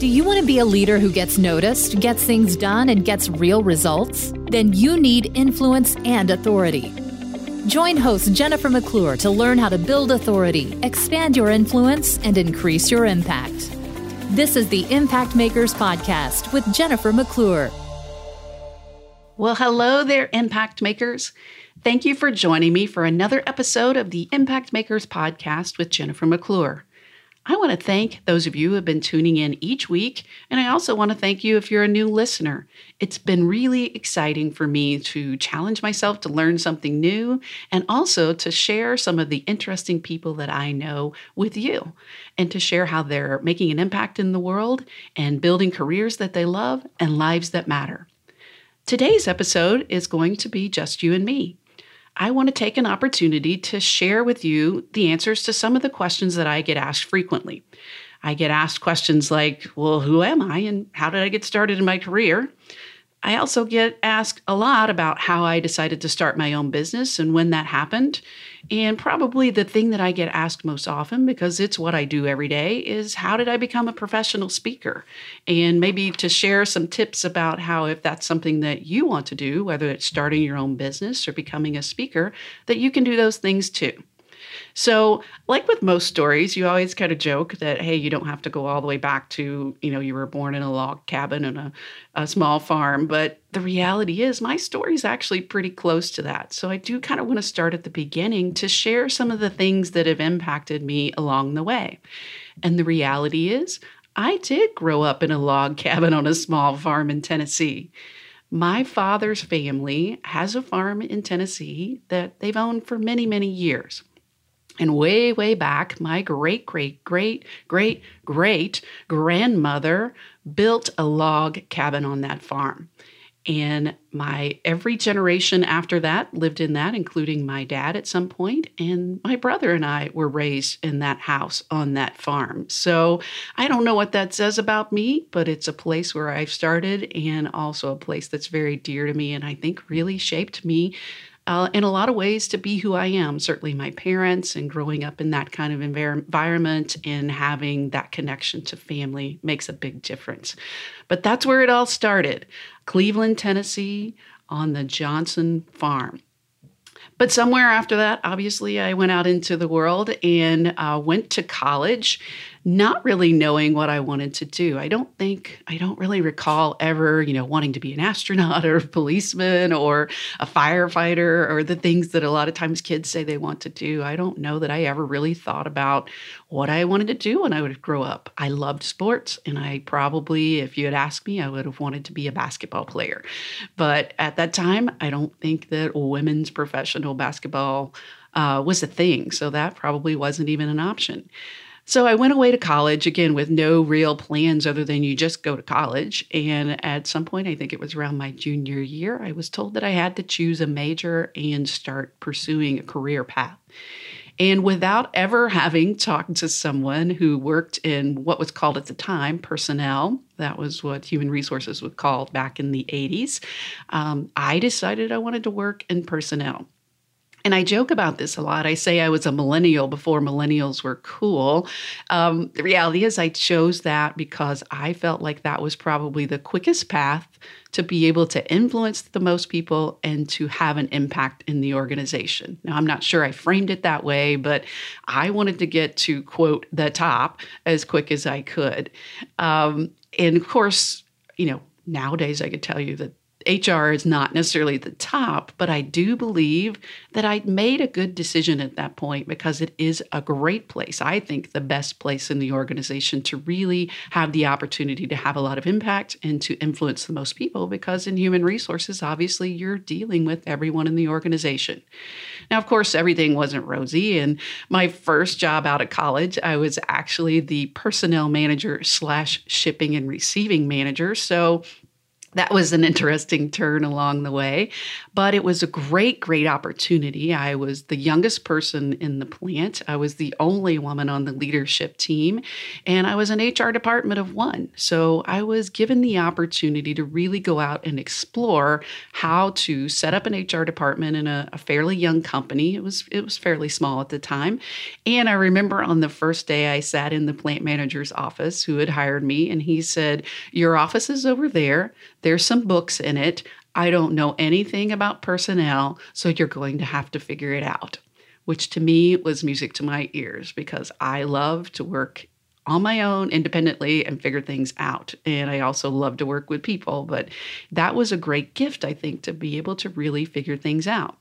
Do you want to be a leader who gets noticed, gets things done, and gets real results? Then you need influence and authority. Join host Jennifer McClure to learn how to build authority, expand your influence, and increase your impact. This is the Impact Makers Podcast with Jennifer McClure. Well, hello there, Impact Makers. Thank you for joining me for another episode of the Impact Makers Podcast with Jennifer McClure. I want to thank those of you who have been tuning in each week, and I also want to thank you if you're a new listener. It's been really exciting for me to challenge myself to learn something new and also to share some of the interesting people that I know with you and to share how they're making an impact in the world and building careers that they love and lives that matter. Today's episode is going to be just you and me. I want to take an opportunity to share with you the answers to some of the questions that I get asked frequently. I get asked questions like, Well, who am I and how did I get started in my career? I also get asked a lot about how I decided to start my own business and when that happened. And probably the thing that I get asked most often, because it's what I do every day, is how did I become a professional speaker? And maybe to share some tips about how, if that's something that you want to do, whether it's starting your own business or becoming a speaker, that you can do those things too. So, like with most stories, you always kind of joke that, hey, you don't have to go all the way back to, you know, you were born in a log cabin and a, a small farm. But the reality is, my story is actually pretty close to that. So, I do kind of want to start at the beginning to share some of the things that have impacted me along the way. And the reality is, I did grow up in a log cabin on a small farm in Tennessee. My father's family has a farm in Tennessee that they've owned for many, many years. And way, way back, my great, great, great, great, great grandmother built a log cabin on that farm. And my every generation after that lived in that, including my dad at some point, and my brother and I were raised in that house on that farm. So I don't know what that says about me, but it's a place where I've started and also a place that's very dear to me and I think really shaped me uh, in a lot of ways to be who I am. Certainly, my parents and growing up in that kind of environment and having that connection to family makes a big difference. But that's where it all started Cleveland, Tennessee, on the Johnson farm. But somewhere after that, obviously, I went out into the world and uh, went to college not really knowing what I wanted to do. I don't think, I don't really recall ever, you know, wanting to be an astronaut or a policeman or a firefighter or the things that a lot of times kids say they want to do. I don't know that I ever really thought about what I wanted to do when I would grow up. I loved sports, and I probably, if you had asked me, I would have wanted to be a basketball player. But at that time, I don't think that women's professional basketball uh, was a thing. So that probably wasn't even an option. So I went away to college again with no real plans other than you just go to college. And at some point, I think it was around my junior year, I was told that I had to choose a major and start pursuing a career path. And without ever having talked to someone who worked in what was called at the time personnel, that was what human resources was called back in the 80s, um, I decided I wanted to work in personnel. And I joke about this a lot. I say I was a millennial before millennials were cool. Um, the reality is, I chose that because I felt like that was probably the quickest path to be able to influence the most people and to have an impact in the organization. Now, I'm not sure I framed it that way, but I wanted to get to quote the top as quick as I could. Um, and of course, you know, nowadays I could tell you that HR is not necessarily the top, but I do believe that I made a good decision at that point because it is a great place. I think the best place in the organization to really have the opportunity to have a lot of impact and to influence the most people because in human resources, obviously, you're dealing with everyone in the organization. Now, of course, everything wasn't rosy. And my first job out of college, I was actually the personnel manager slash shipping and receiving manager. So that was an interesting turn along the way, but it was a great, great opportunity. I was the youngest person in the plant. I was the only woman on the leadership team, and I was an HR department of one. So I was given the opportunity to really go out and explore how to set up an HR department in a, a fairly young company. It was it was fairly small at the time, and I remember on the first day I sat in the plant manager's office who had hired me, and he said, "Your office is over there." There's some books in it. I don't know anything about personnel, so you're going to have to figure it out. Which to me was music to my ears because I love to work on my own independently and figure things out. And I also love to work with people, but that was a great gift, I think, to be able to really figure things out.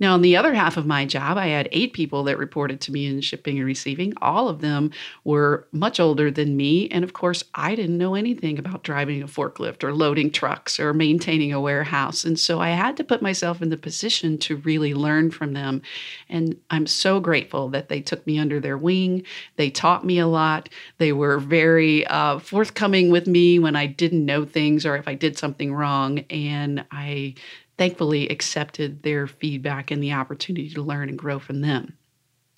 Now, on the other half of my job, I had eight people that reported to me in shipping and receiving. All of them were much older than me. And of course, I didn't know anything about driving a forklift or loading trucks or maintaining a warehouse. And so I had to put myself in the position to really learn from them. And I'm so grateful that they took me under their wing. They taught me a lot. They were very uh, forthcoming with me when I didn't know things or if I did something wrong. And I thankfully accepted their feedback and the opportunity to learn and grow from them.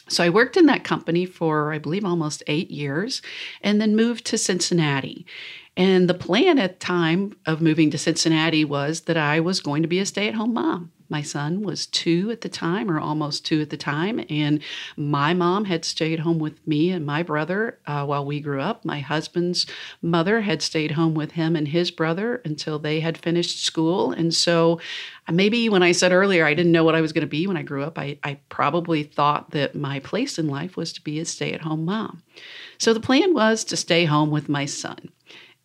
So I worked in that company for, I believe, almost eight years and then moved to Cincinnati. And the plan at the time of moving to Cincinnati was that I was going to be a stay at home mom. My son was two at the time, or almost two at the time, and my mom had stayed home with me and my brother uh, while we grew up. My husband's mother had stayed home with him and his brother until they had finished school. And so, uh, maybe when I said earlier I didn't know what I was going to be when I grew up, I, I probably thought that my place in life was to be a stay at home mom. So the plan was to stay home with my son.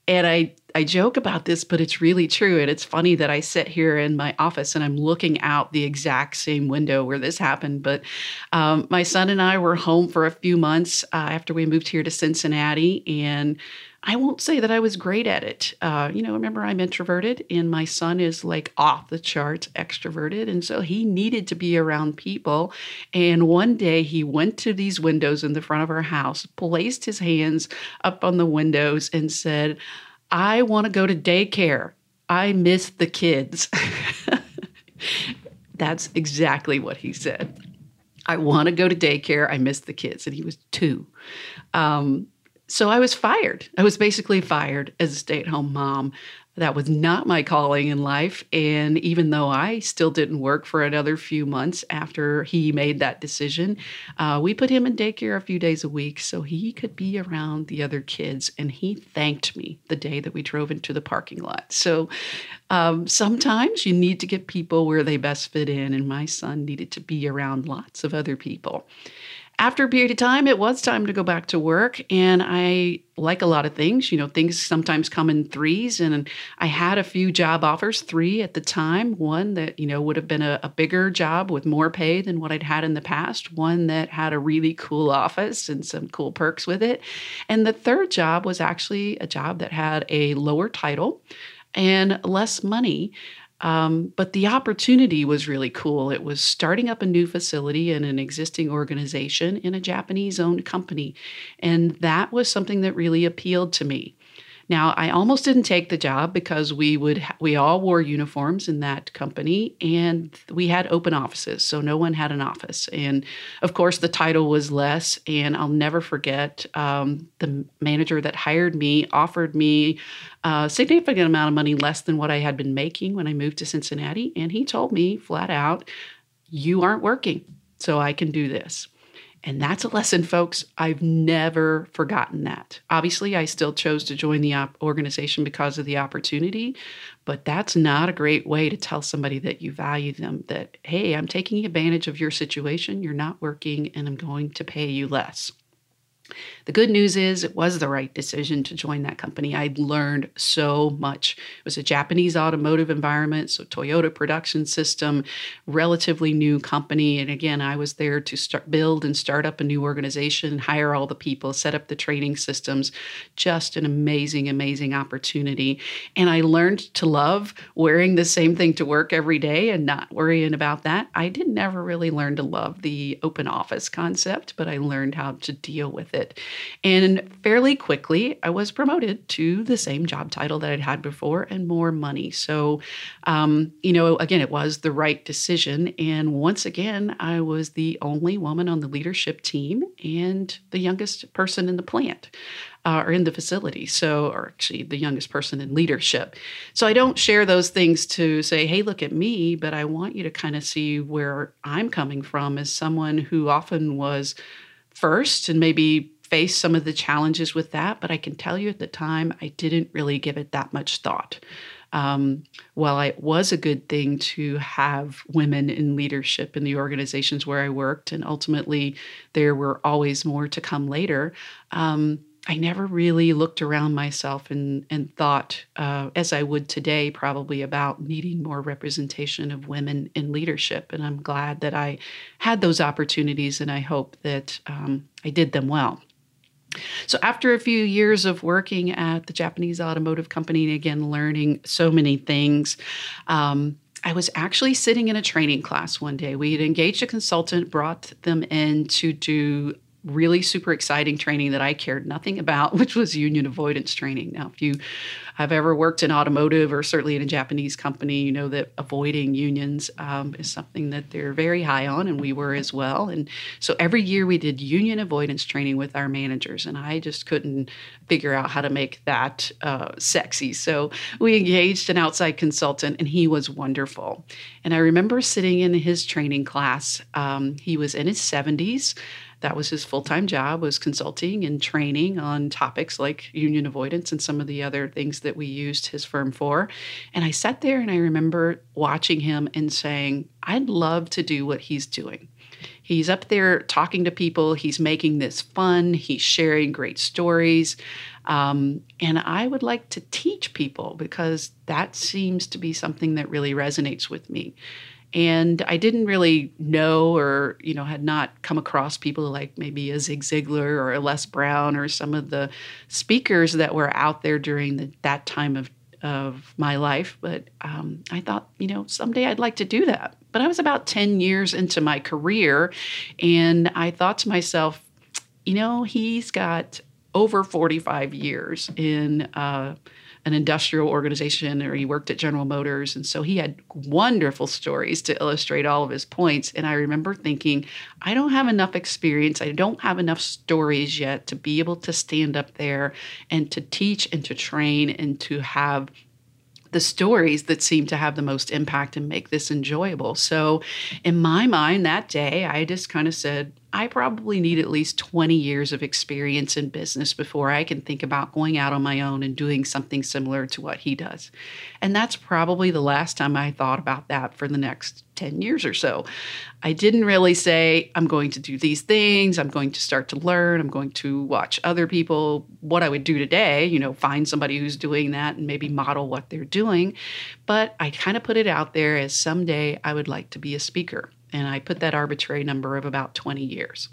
And I, I joke about this, but it's really true. And it's funny that I sit here in my office and I'm looking out the exact same window where this happened. But um, my son and I were home for a few months uh, after we moved here to Cincinnati. And I won't say that I was great at it. Uh, you know, remember I'm introverted, and my son is like off the charts extroverted. And so he needed to be around people. And one day he went to these windows in the front of our house, placed his hands up on the windows, and said, I want to go to daycare. I miss the kids. That's exactly what he said. I want to go to daycare. I miss the kids. And he was two. Um, so I was fired. I was basically fired as a stay at home mom. That was not my calling in life. And even though I still didn't work for another few months after he made that decision, uh, we put him in daycare a few days a week so he could be around the other kids. And he thanked me the day that we drove into the parking lot. So um, sometimes you need to get people where they best fit in. And my son needed to be around lots of other people after a period of time, it was time to go back to work. And I like a lot of things, you know, things sometimes come in threes. And I had a few job offers, three at the time. One that, you know, would have been a, a bigger job with more pay than what I'd had in the past. One that had a really cool office and some cool perks with it. And the third job was actually a job that had a lower title and less money. Um, but the opportunity was really cool. It was starting up a new facility in an existing organization in a Japanese owned company. And that was something that really appealed to me. Now, I almost didn't take the job because we would we all wore uniforms in that company and we had open offices, so no one had an office. And of course, the title was less. And I'll never forget um, the manager that hired me offered me a significant amount of money less than what I had been making when I moved to Cincinnati, and he told me flat out, "You aren't working, so I can do this." And that's a lesson, folks. I've never forgotten that. Obviously, I still chose to join the op- organization because of the opportunity, but that's not a great way to tell somebody that you value them that, hey, I'm taking advantage of your situation. You're not working, and I'm going to pay you less. The good news is it was the right decision to join that company. I learned so much. It was a Japanese automotive environment, so Toyota production system, relatively new company. And again, I was there to start build and start up a new organization, hire all the people, set up the training systems. Just an amazing, amazing opportunity. And I learned to love wearing the same thing to work every day and not worrying about that. I didn't ever really learn to love the open office concept, but I learned how to deal with it. And fairly quickly, I was promoted to the same job title that I'd had before and more money. So, um, you know, again, it was the right decision. And once again, I was the only woman on the leadership team and the youngest person in the plant uh, or in the facility. So, or actually the youngest person in leadership. So I don't share those things to say, hey, look at me, but I want you to kind of see where I'm coming from as someone who often was first and maybe faced some of the challenges with that. But I can tell you at the time, I didn't really give it that much thought. Um, while it was a good thing to have women in leadership in the organizations where I worked, and ultimately there were always more to come later, um, I never really looked around myself and and thought, uh, as I would today, probably about needing more representation of women in leadership. And I'm glad that I had those opportunities, and I hope that um, I did them well. So, after a few years of working at the Japanese automotive company and again learning so many things, um, I was actually sitting in a training class one day. We had engaged a consultant, brought them in to do really super exciting training that I cared nothing about, which was union avoidance training. Now, if you have ever worked in automotive or certainly in a Japanese company, you know that avoiding unions um, is something that they're very high on, and we were as well. And so every year we did union avoidance training with our managers, and I just couldn't figure out how to make that uh, sexy. So we engaged an outside consultant, and he was wonderful. And I remember sitting in his training class. Um, he was in his 70s that was his full-time job was consulting and training on topics like union avoidance and some of the other things that we used his firm for. And i sat there and i remember watching him and saying i'd love to do what he's doing. He's up there talking to people. He's making this fun. He's sharing great stories. Um, and i would like to teach people because that seems to be something that really resonates with me and I didn't really know or, you know, had not come across people like maybe a Zig Ziglar or a Les Brown or some of the speakers that were out there during the, that time of, of my life. But um, I thought, you know, someday I'd like to do that. But I was about 10 years into my career and I thought to myself, you know, he's got over 45 years in uh, an industrial organization or he worked at General Motors. And so he had wonderful stories to illustrate all of his points. And I remember thinking, I don't have enough experience. I don't have enough stories yet to be able to stand up there and to teach and to train and to have the stories that seem to have the most impact and make this enjoyable. So, in my mind, that day, I just kind of said, I probably need at least 20 years of experience in business before I can think about going out on my own and doing something similar to what he does. And that's probably the last time I thought about that for the next 10 years or so. I didn't really say, I'm going to do these things, I'm going to start to learn, I'm going to watch other people, what I would do today, you know, find somebody who's doing that and maybe model what they're doing. But I kind of put it out there as someday I would like to be a speaker and I put that arbitrary number of about 20 years.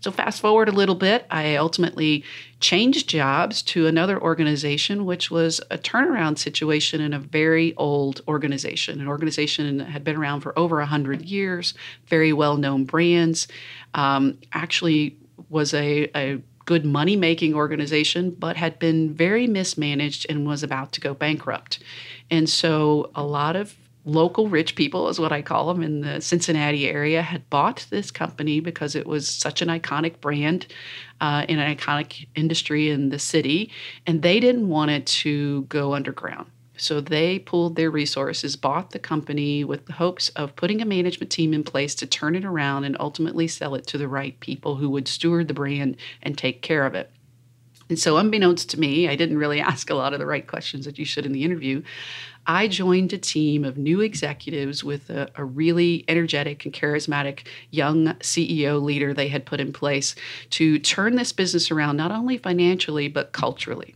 So, fast forward a little bit, I ultimately changed jobs to another organization, which was a turnaround situation in a very old organization, an organization that had been around for over 100 years, very well known brands, um, actually was a, a good money making organization, but had been very mismanaged and was about to go bankrupt. And so, a lot of local rich people, is what I call them, in the Cincinnati area had bought this company because it was such an iconic brand uh, in an iconic industry in the city, and they didn't want it to go underground. So they pulled their resources, bought the company with the hopes of putting a management team in place to turn it around and ultimately sell it to the right people who would steward the brand and take care of it. And so, unbeknownst to me, I didn't really ask a lot of the right questions that you should in the interview. I joined a team of new executives with a, a, really energetic and charismatic young CEO leader they had put in place to turn this business around, not only financially, but culturally.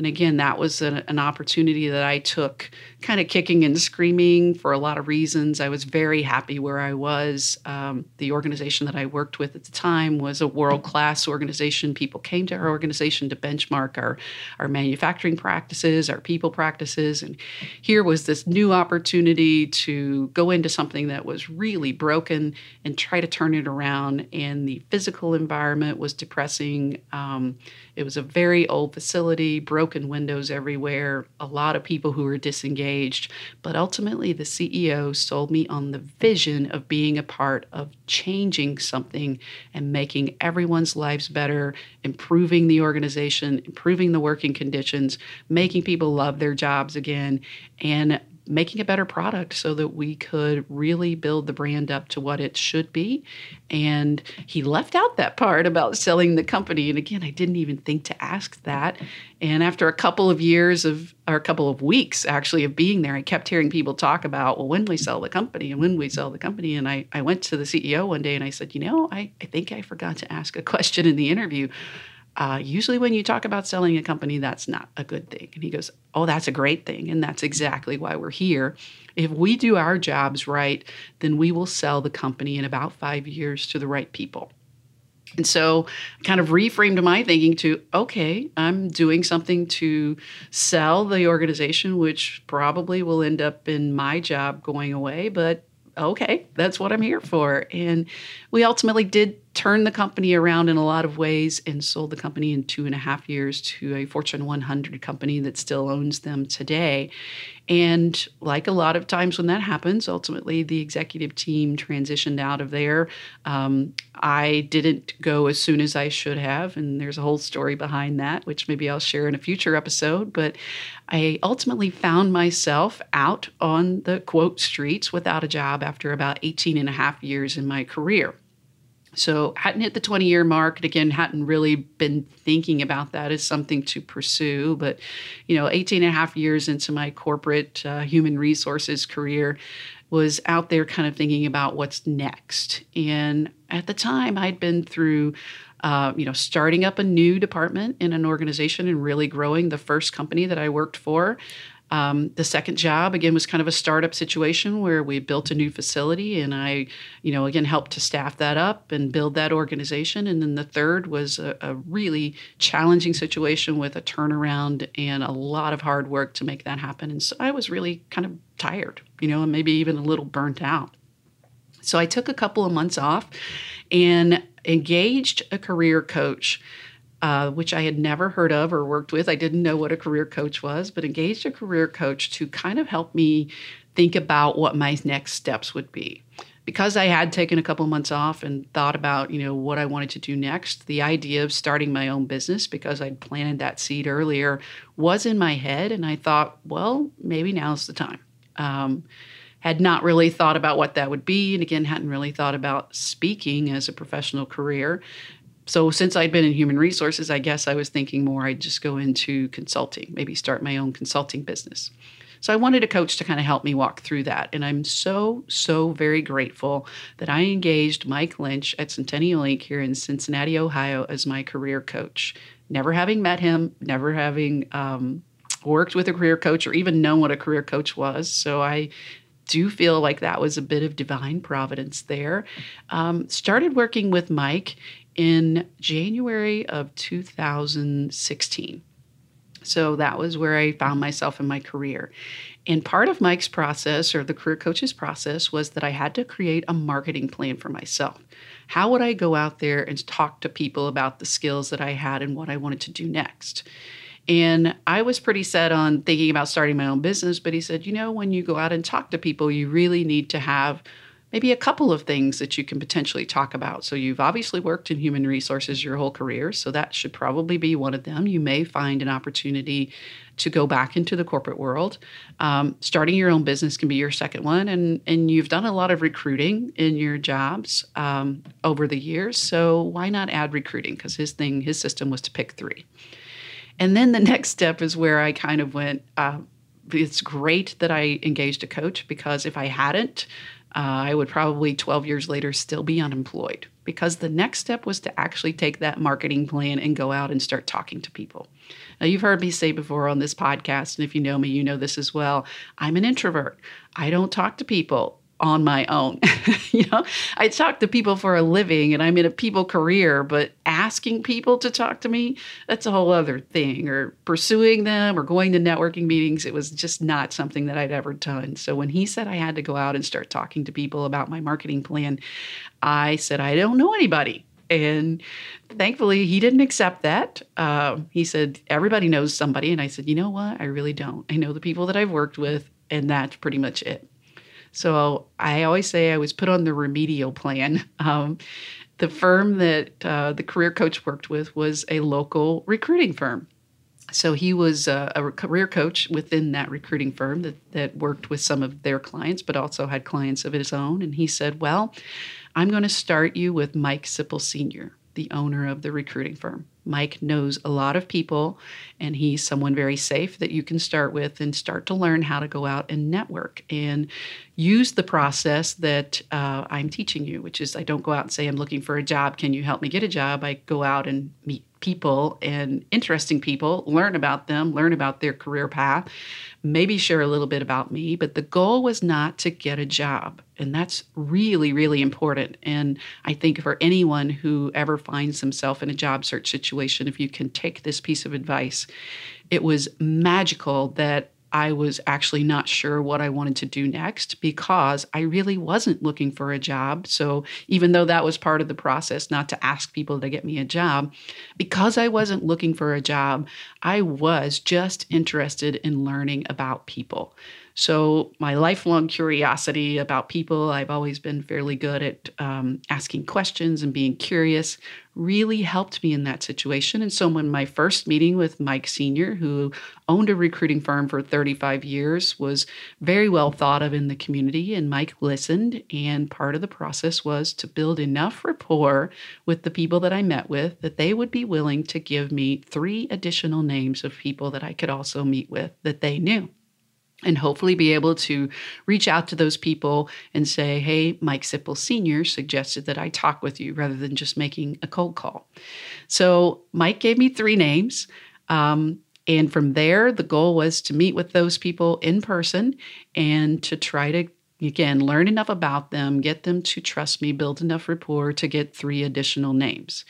And again, that was an, an opportunity that I took kind of kicking and screaming for a lot of reasons. I was very happy where I was. Um, the organization that I worked with at the time was a world class organization. People came to our organization to benchmark our, our manufacturing practices, our people practices. And here was this new opportunity to go into something that was really broken and try to turn it around. And the physical environment was depressing. Um, it was a very old facility, broken windows everywhere, a lot of people who were disengaged. But ultimately, the CEO sold me on the vision of being a part of changing something and making everyone's lives better, improving the organization, improving the working conditions, making people love their jobs again, and making a better product so that we could really build the brand up to what it should be. And he left out that part about selling the company. And again, I didn't even think to ask that. And after a couple of years of, or a couple of weeks actually of being there, I kept hearing people talk about, well, when we sell the company and when we sell the company. And I, I went to the CEO one day and I said, you know, I, I think I forgot to ask a question in the interview. Uh, usually, when you talk about selling a company, that's not a good thing. And he goes, Oh, that's a great thing. And that's exactly why we're here. If we do our jobs right, then we will sell the company in about five years to the right people. And so kind of reframed my thinking to okay, I'm doing something to sell the organization, which probably will end up in my job going away, but okay, that's what I'm here for. And we ultimately did turned the company around in a lot of ways and sold the company in two and a half years to a Fortune 100 company that still owns them today. And like a lot of times when that happens, ultimately the executive team transitioned out of there. Um, I didn't go as soon as I should have, and there's a whole story behind that, which maybe I'll share in a future episode. But I ultimately found myself out on the quote streets without a job after about 18 and a half years in my career. So hadn't hit the 20 year mark and again hadn't really been thinking about that as something to pursue. But, you know, 18 and a half years into my corporate uh, human resources career was out there kind of thinking about what's next. And at the time I'd been through uh, you know, starting up a new department in an organization and really growing the first company that I worked for. Um, the second job again was kind of a startup situation where we built a new facility, and I, you know, again helped to staff that up and build that organization. And then the third was a, a really challenging situation with a turnaround and a lot of hard work to make that happen. And so I was really kind of tired, you know, and maybe even a little burnt out. So I took a couple of months off and engaged a career coach uh, which I had never heard of or worked with. I didn't know what a career coach was, but engaged a career coach to kind of help me think about what my next steps would be. Because I had taken a couple months off and thought about, you know, what I wanted to do next, the idea of starting my own business because I'd planted that seed earlier was in my head, and I thought, well, maybe now's the time. Um, had not really thought about what that would be, and again, hadn't really thought about speaking as a professional career. So since I'd been in human resources, I guess I was thinking more I'd just go into consulting, maybe start my own consulting business. So I wanted a coach to kind of help me walk through that. And I'm so, so very grateful that I engaged Mike Lynch at Centennial Inc. here in Cincinnati, Ohio, as my career coach. Never having met him, never having um, worked with a career coach or even known what a career coach was. So I do feel like that was a bit of divine providence there. Um, started working with Mike in January of 2016. So that was where I found myself in my career. And part of Mike's process or the career coach's process was that I had to create a marketing plan for myself. How would I go out there and talk to people about the skills that I had and what I wanted to do next? And I was pretty set on thinking about starting my own business, but he said, you know, when you go out and talk to people, you really need to have maybe a couple of things that you can potentially talk about. So, you've obviously worked in human resources your whole career, so that should probably be one of them. You may find an opportunity to go back into the corporate world. Um, starting your own business can be your second one, and and you've done a lot of recruiting in your jobs um, over the years. So why not add recruiting? Because his thing, his system was to pick three. And then the next step is where I kind of went. Uh, it's great that I engaged a coach because if I hadn't, uh, I would probably 12 years later still be unemployed because the next step was to actually take that marketing plan and go out and start talking to people. Now, you've heard me say before on this podcast, and if you know me, you know this as well. I'm an introvert. I don't talk to people on my own. you know, I talk to people for a living and I'm in a people career, but asking people to talk to me, that's a whole other thing. Or pursuing them or going to networking meetings, it was just not something that I'd ever done. So when he said I had to go out and start talking to people about my marketing plan, I said, I don't know anybody. And thankfully, he didn't accept that. Uh, he said, Everybody knows somebody. And I said, You know what? I really don't. I know the people that I've worked with, and that's pretty much it. So I always say I was put on the remedial plan. Um, the firm that uh, the career coach worked with was a local recruiting firm. So he was a, a, career coach within that recruiting firm that, that worked with some of their clients, but also had clients of his own. And he said, Well, I'm going to start you with Mike Sipple Sr., the owner of the recruiting firm. Mike knows a lot of people, and he's someone very safe that you can start with and start to learn how to go out and network and use the process that uh, I'm teaching you, which is I don't go out and say, I'm looking for a job. Can you help me get a job? I go out and meet people and interesting people, learn about them, learn about their career path, maybe share a little bit about me. But the goal was not to get a job. And that's really, really important. And I think for anyone who ever finds themselves in a job search situation, if you can take this piece of advice, it was magical that I was actually not sure what I wanted to do next because I really wasn't looking for a job. So, even though that was part of the process, not to ask people to get me a job, because I wasn't looking for a job, I was just interested in learning about people. So, my lifelong curiosity about people, I've always been fairly good at um, asking questions and being curious, really helped me in that situation. And so, when my first meeting with Mike Sr., who owned a recruiting firm for 35 years, was very well thought of in the community, and Mike listened. And part of the process was to build enough rapport with the people that I met with that they would be willing to give me three additional names of people that I could also meet with that they knew and hopefully be able to reach out to those people and say, hey, Mike Sipple Sr. suggested that I talk with you rather than just making a cold call. So Mike gave me three names. Um, and from there, the goal was to meet with those people in person and to try to again learn enough about them get them to trust me build enough rapport to get three additional names.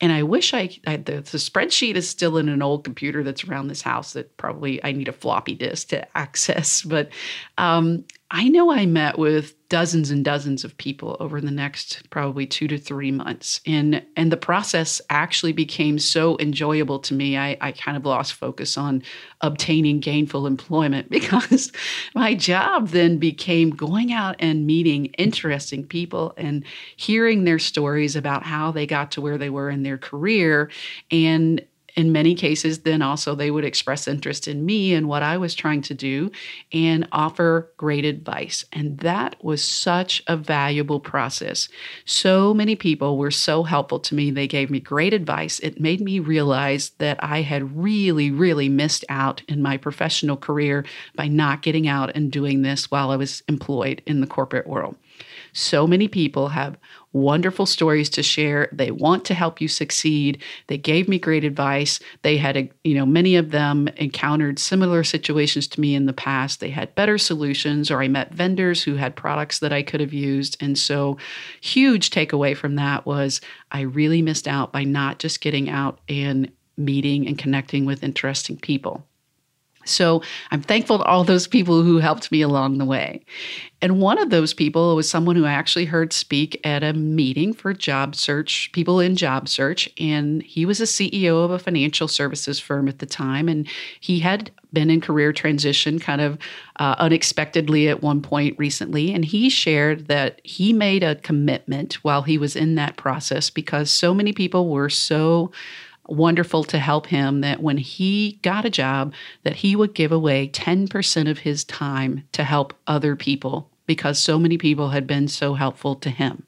And i wish i, I the, the, spreadsheet is still in an old computer that's around this house that probably i need a floppy disk to access but um, I know I met with dozens and dozens of people over the next probably 2 to 3 months and and the process actually became so enjoyable to me. I I kind of lost focus on obtaining gainful employment because my job then became going out and meeting interesting people and hearing their stories about how they got to where they were in their career and in many cases, then also they would express interest in me and what I was trying to do and offer great advice. And that was such a valuable process. So many people were so helpful to me. They gave me great advice. It made me realize that I had really, really missed out in my professional career by not getting out and doing this while I was employed in the corporate world. So many people have wonderful stories to share. They want to help you succeed. They gave me great advice. They had, a, you know, many of them encountered similar situations to me in the past. They had better solutions, or I met vendors who had products that I could have used. And so, huge takeaway from that was I really missed out by not just getting out and meeting and connecting with interesting people. So I'm thankful to all those people who helped me along the way. And one of those people was someone who I actually heard speak at a meeting for job search, people in job search. And he was a CEO of a financial services firm at the time. And he had been in career transition kind of uh, unexpectedly at one point recently. And he shared that he made a commitment while he was in that process because so many people were so wonderful to help him that when he got a job that he would give away 10% of his time to help other people because so many people had been so helpful to him.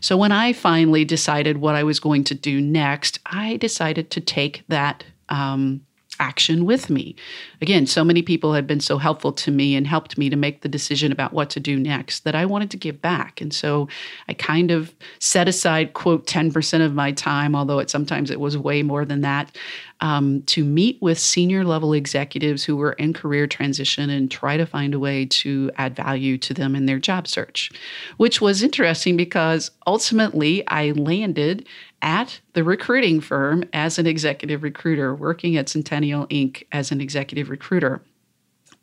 So when I finally decided what I was going to do next, I decided to take that um, action with me. Again, so many people had been so helpful to me and helped me to make the decision about what to do next that I wanted to give back. And so I kind of set aside, quote, 10% of my time, although it sometimes it was way more than that, um, to meet with senior level executives who were in career transition and try to find a way to add value to them in their job search, which was interesting because ultimately I landed at the recruiting firm as an executive recruiter, working at Centennial Inc. as an executive recruiter.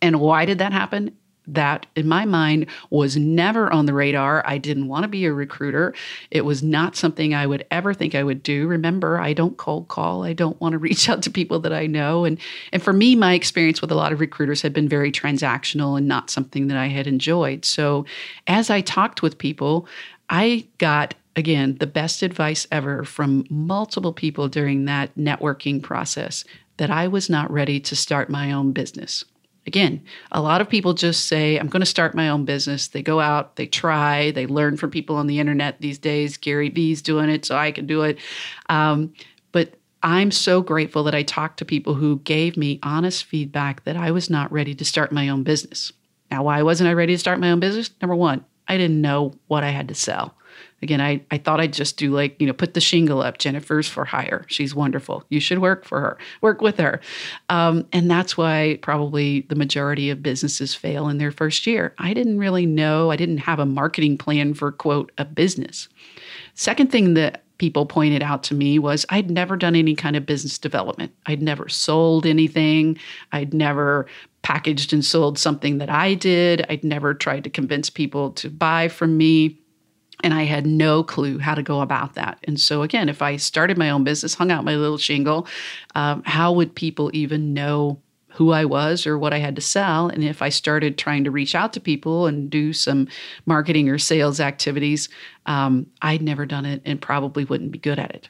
And why did that happen? That, in my mind, was never on the radar. I didn't want to be a recruiter. It was not something I would ever think I would do. Remember, I don't cold call. I don't want to reach out to people that I know. And, and for me, my experience with a lot of recruiters had been very transactional and not something that I had enjoyed. So as I talked with people, I got again, the best advice ever from multiple people during that networking process that I was not ready to start my own business. Again, a lot of people just say, I'm going to start my own business. They go out, they try, they learn from people on the internet these days. Gary Vee's doing it, so I can do it. Um, but I'm so grateful that I talked to people who gave me honest feedback that I was not ready to start my own business. Now, why wasn't I ready to start my own business? Number one, I didn't know what I had to sell. Again, I, I thought I'd just do like, you know, put the shingle up. Jennifer's for hire. She's wonderful. You should work for her, work with her. Um, and that's why probably the majority of businesses fail in their first year. I didn't really know, I didn't have a marketing plan for, quote, a business. Second thing that people pointed out to me was I'd never done any kind of business development. I'd never sold anything. I'd never packaged and sold something that I did. I'd never tried to convince people to buy from me. And I had no clue how to go about that. And so, again, if I started my own business, hung out my little shingle, um, how would people even know who I was or what I had to sell? And if I started trying to reach out to people and do some marketing or sales activities, um, I'd never done it and probably wouldn't be good at it.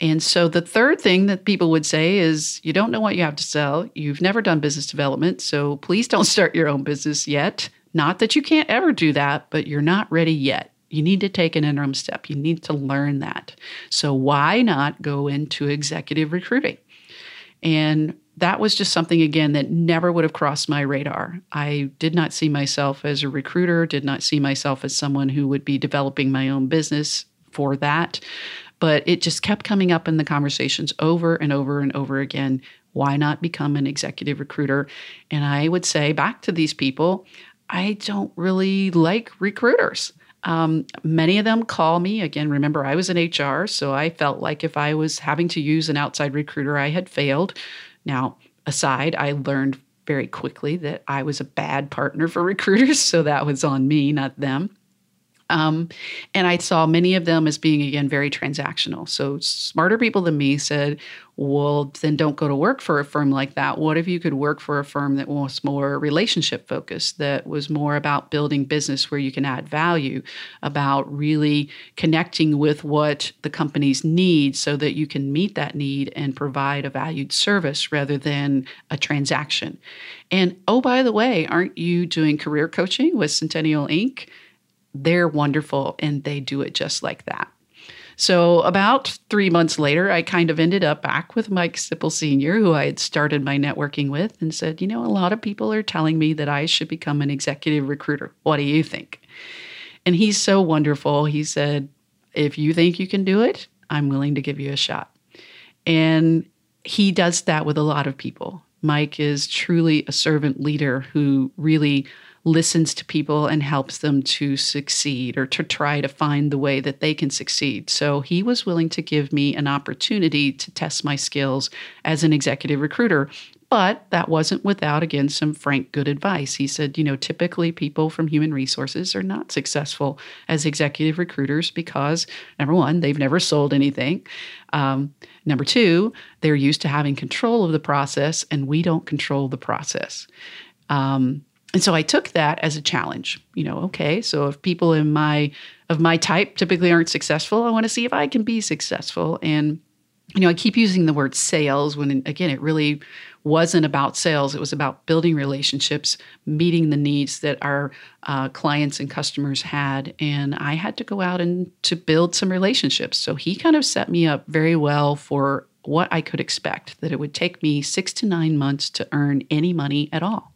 And so the third thing that people would say is you don't know what you have to sell. You've never done business development. So please don't start your own business yet. Not that you can't ever do that, but you're not ready yet. You need to take an interim step. You need to learn that. So, why not go into executive recruiting? And that was just something, again, that never would have crossed my radar. I did not see myself as a recruiter, did not see myself as someone who would be developing my own business for that. But it just kept coming up in the conversations over and over and over again. Why not become an executive recruiter? And I would say back to these people, I don't really like recruiters. Um, many of them call me. Again, remember, I was in HR, so I felt like if I was having to use an outside recruiter, I had failed. Now, aside, I learned very quickly that I was a bad partner for recruiters, so that was on me, not them. Um, and I saw many of them as being, again, very transactional. So smarter people than me said, well, then don't go to work for a firm like that. What if you could work for a firm that was more relationship focused, that was more about building business where you can add value, about really connecting with what the companies need so that you can meet that need and provide a valued service rather than a transaction. And oh, by the way, aren't you doing career coaching with Centennial Inc.? they're wonderful and they do it just like that. So, about three months later, I kind of ended up back with Mike Sipple Sr., who I had started my networking with, and said, You know, a lot of people are telling me that I should become an executive recruiter. What do you think? And he's so wonderful. He said, If you think you can do it, I'm willing to give you a shot. And he does that with a lot of people. Mike is truly a servant leader who really listens to people and helps them to succeed or to try to find the way that they can succeed. So he was willing to give me an opportunity to test my skills as an executive recruiter. But that wasn't without, again, some frank good advice. He said, you know, typically people from human resources are not successful as executive recruiters because, number one, they've never sold anything. Um, number two, they're used to having control of the process, and we don't control the process. Um, and so I took that as a challenge. You know, okay, so if people in my of my type typically aren't successful, I want to see if I can be successful. And you know, I keep using the word sales when again it really wasn't about sales. It was about building relationships, meeting the needs that our uh, clients and customers had, and I had to go out and to build some relationships. So he kind of set me up very well for what I could expect, that it would take me six to nine months to earn any money at all.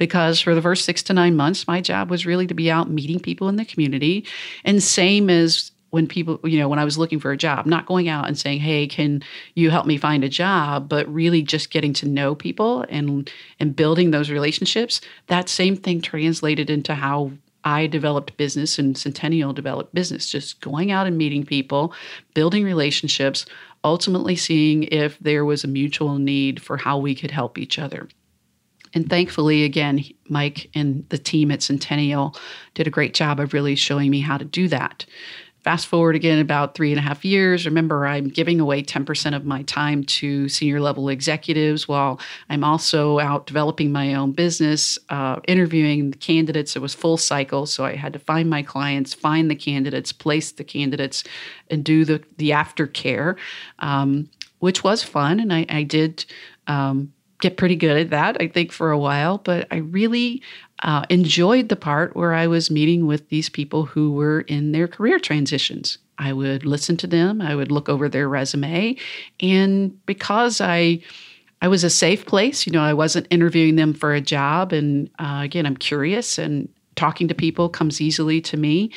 Because for the first six to nine months, my job was really to be out meeting people in the community. And same as when people, you know, when I was looking for a job, not going out and saying, "Hey, can you help me find a job?" but really just getting to know people and and building those relationships. That same thing translated into how I developed business and Centennial developed business, just going out and meeting people, building relationships, ultimately seeing if there was a mutual need for how we could help each other. And thankfully, again, Mike and the team at Centennial did a great job of really showing me how to do that. Fast forward again about three and a half years. Remember, I'm giving away 10% of my time to senior level executives while I'm also out developing my own business, uh, interviewing the candidates. It was full cycle. So I had to find my clients, find the candidates, place the candidates, and do the, the aftercare, um, which was fun. And I, I did. Um, get pretty good at that, I think, for a while. But I really uh, enjoyed the part where I was meeting with these people who were in their career transitions. I would listen to them, I would look over their resume, and because I I was a safe place, you know, I wasn't interviewing them for a job, and uh, again, I'm curious, and talking to people comes easily to me.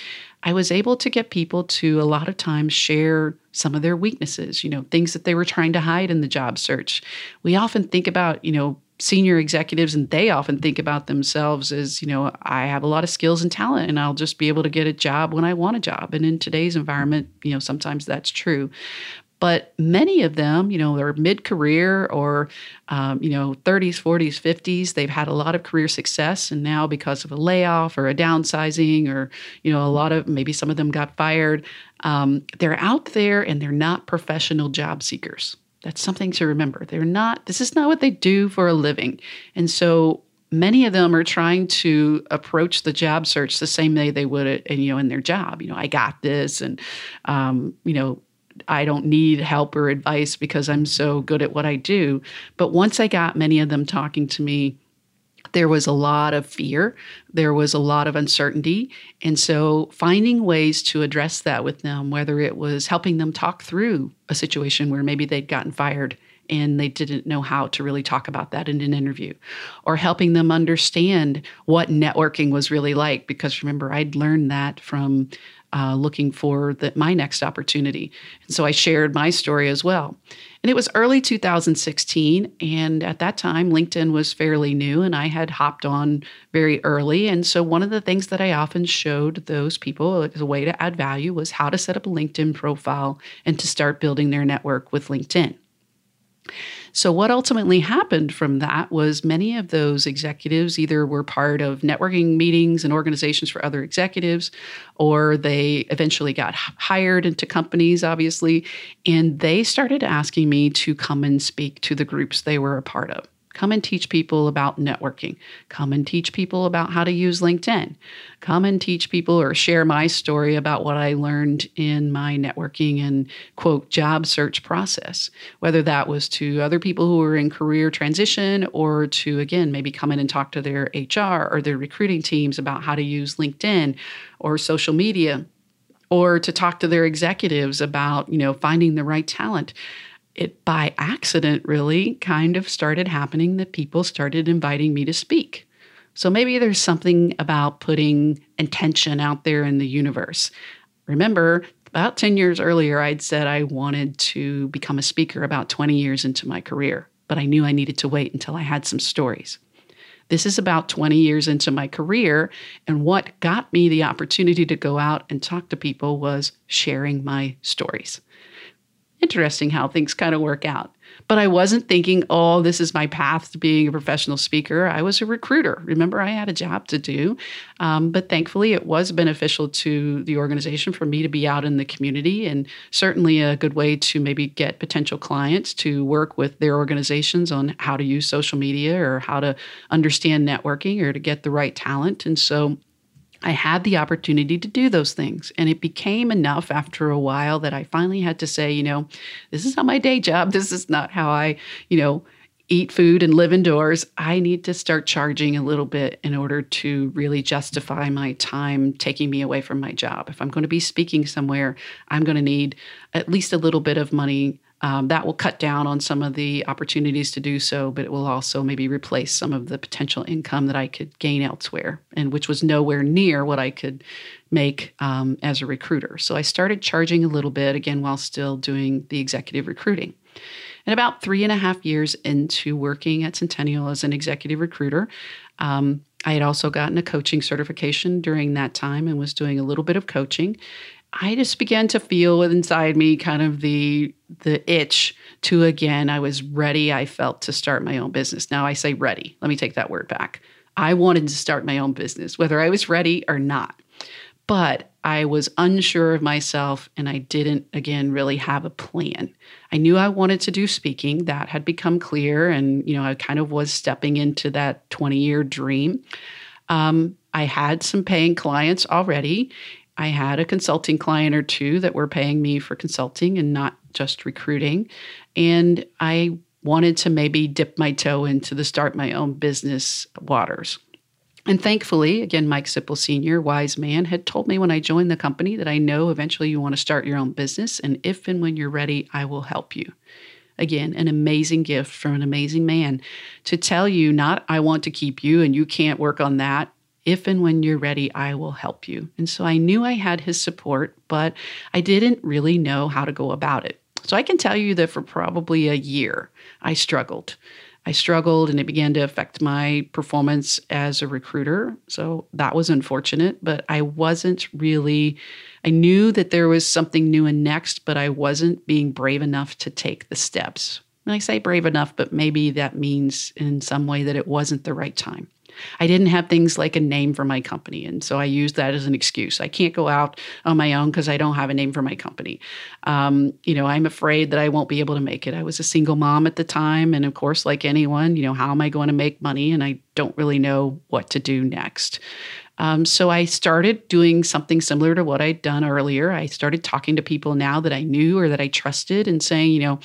I was able to get people to a lot of times share some of their weaknesses, you know, things that they were trying to hide in the job search. We often think about, you know, senior executives and they often think about themselves as you know i have a lot of skills and talent and i'll just be able to get a job when i want a job and in today's environment you know sometimes that's true but many of them you know they're mid-career or um, you know 30s 40s 50s they've had a lot of career success and now because of a layoff or a downsizing or you know a lot of maybe some of them got fired um, they're out there and they're not professional job seekers that's something to remember. They're not, this is not what they do for a living. And so many of them are trying to approach the job search the same way they would, uh, you know, in their job. You know, I got this, and um, you know, I don't need help or advice because I'm so good at what I do. But once I got many of them talking to me there was a lot of fear, there was a lot of uncertainty. And so finding ways to address that with them, whether it was helping them talk through a situation where maybe they'd gotten fired and they didn't know how to really talk about that in an interview, or helping them understand what networking was really like. Because remember, I'd learned that from uh, looking for the, my next opportunity. And so I shared my story as well. And it was early 2016. And at that time, LinkedIn was fairly new, and I had hopped on very early. And so, one of the things that I often showed those people as a way to add value was how to set up a LinkedIn profile and to start building their network with LinkedIn. So, what ultimately happened from that was many of those executives either were part of networking meetings and organizations for other executives, or they eventually got hired into companies, obviously, and they started asking me to come and speak to the groups they were a part of. Come and teach people about networking. Come and teach people about how to use LinkedIn. Come and teach people or share my story about what I learned in my networking and quote job search process, whether that was to other people who were in career transition or to again maybe come in and talk to their HR or their recruiting teams about how to use LinkedIn or social media or to talk to their executives about, you know, finding the right talent it by accident really kind of started happening that people started inviting me to speak. So maybe there's something about putting intention out there in the universe. Remember, about 10 years earlier, I'd said I wanted to become a speaker about 20 years into my career, but I knew I needed to wait until I had some stories. This is about 20 years into my career, and what got me the opportunity to go out and talk to people was sharing my stories interesting how things kind of work out. But I wasn't thinking, oh, this is my path to being a professional speaker. I was a recruiter. Remember, I had a job to do. Um, but thankfully, it was beneficial to the organization for me to be out in the community and certainly a good way to maybe get potential clients to work with their organizations on how to use social media or how to understand networking or to get the right talent. And so I had the opportunity to do those things. And it became enough after a while that I finally had to say, you know, this is not my day job. This is not how I, you know, eat food and live indoors. I need to start charging a little bit in order to really justify my time taking me away from my job. If I'm going to be speaking somewhere, I'm going to need at least a little bit of money Um, that will cut down on some of the opportunities to do so, but it will also maybe replace some of the potential income that I could gain elsewhere, and which was nowhere near what I could make um, as a recruiter. So I started charging a little bit again while still doing the executive recruiting. And about three and a half years into working at Centennial as an executive recruiter, um, I had also gotten a coaching certification during that time and was doing a little bit of coaching. I just began to feel inside me kind of the the itch to again I was ready I felt to start my own business. Now I say ready. Let me take that word back. I wanted to start my own business whether I was ready or not. But I was unsure of myself and I didn't again really have a plan. I knew I wanted to do speaking. That had become clear and you know I kind of was stepping into that 20-year dream. Um, I had some paying clients already I had a consulting client or two that were paying me for consulting and not just recruiting. And I wanted to maybe dip my toe into the start my own business waters. And thankfully, again, Mike Sipple Sr., wise man, had told me when I joined the company that I know eventually you want to start your own business. And if and when you're ready, I will help you. Again, an amazing gift from an amazing man to tell you not, I want to keep you and you can't work on that. If and when you're ready, I will help you. And so I knew I had his support, but I didn't really know how to go about it. So I can tell you that for probably a year, I struggled. I struggled and it began to affect my performance as a recruiter. So that was unfortunate, but I wasn't really, I knew that there was something new and next, but I wasn't being brave enough to take the steps. And I say brave enough, but maybe that means in some way that it wasn't the right time. I didn't have things like a name for my company. And so I used that as an excuse. I can't go out on my own because I don't have a name for my company. Um, you know, I'm afraid that I won't be able to make it. I was a single mom at the time. And of course, like anyone, you know, how am I going to make money? And I don't really know what to do next. Um, so I started doing something similar to what I'd done earlier. I started talking to people now that I knew or that I trusted and saying, you know,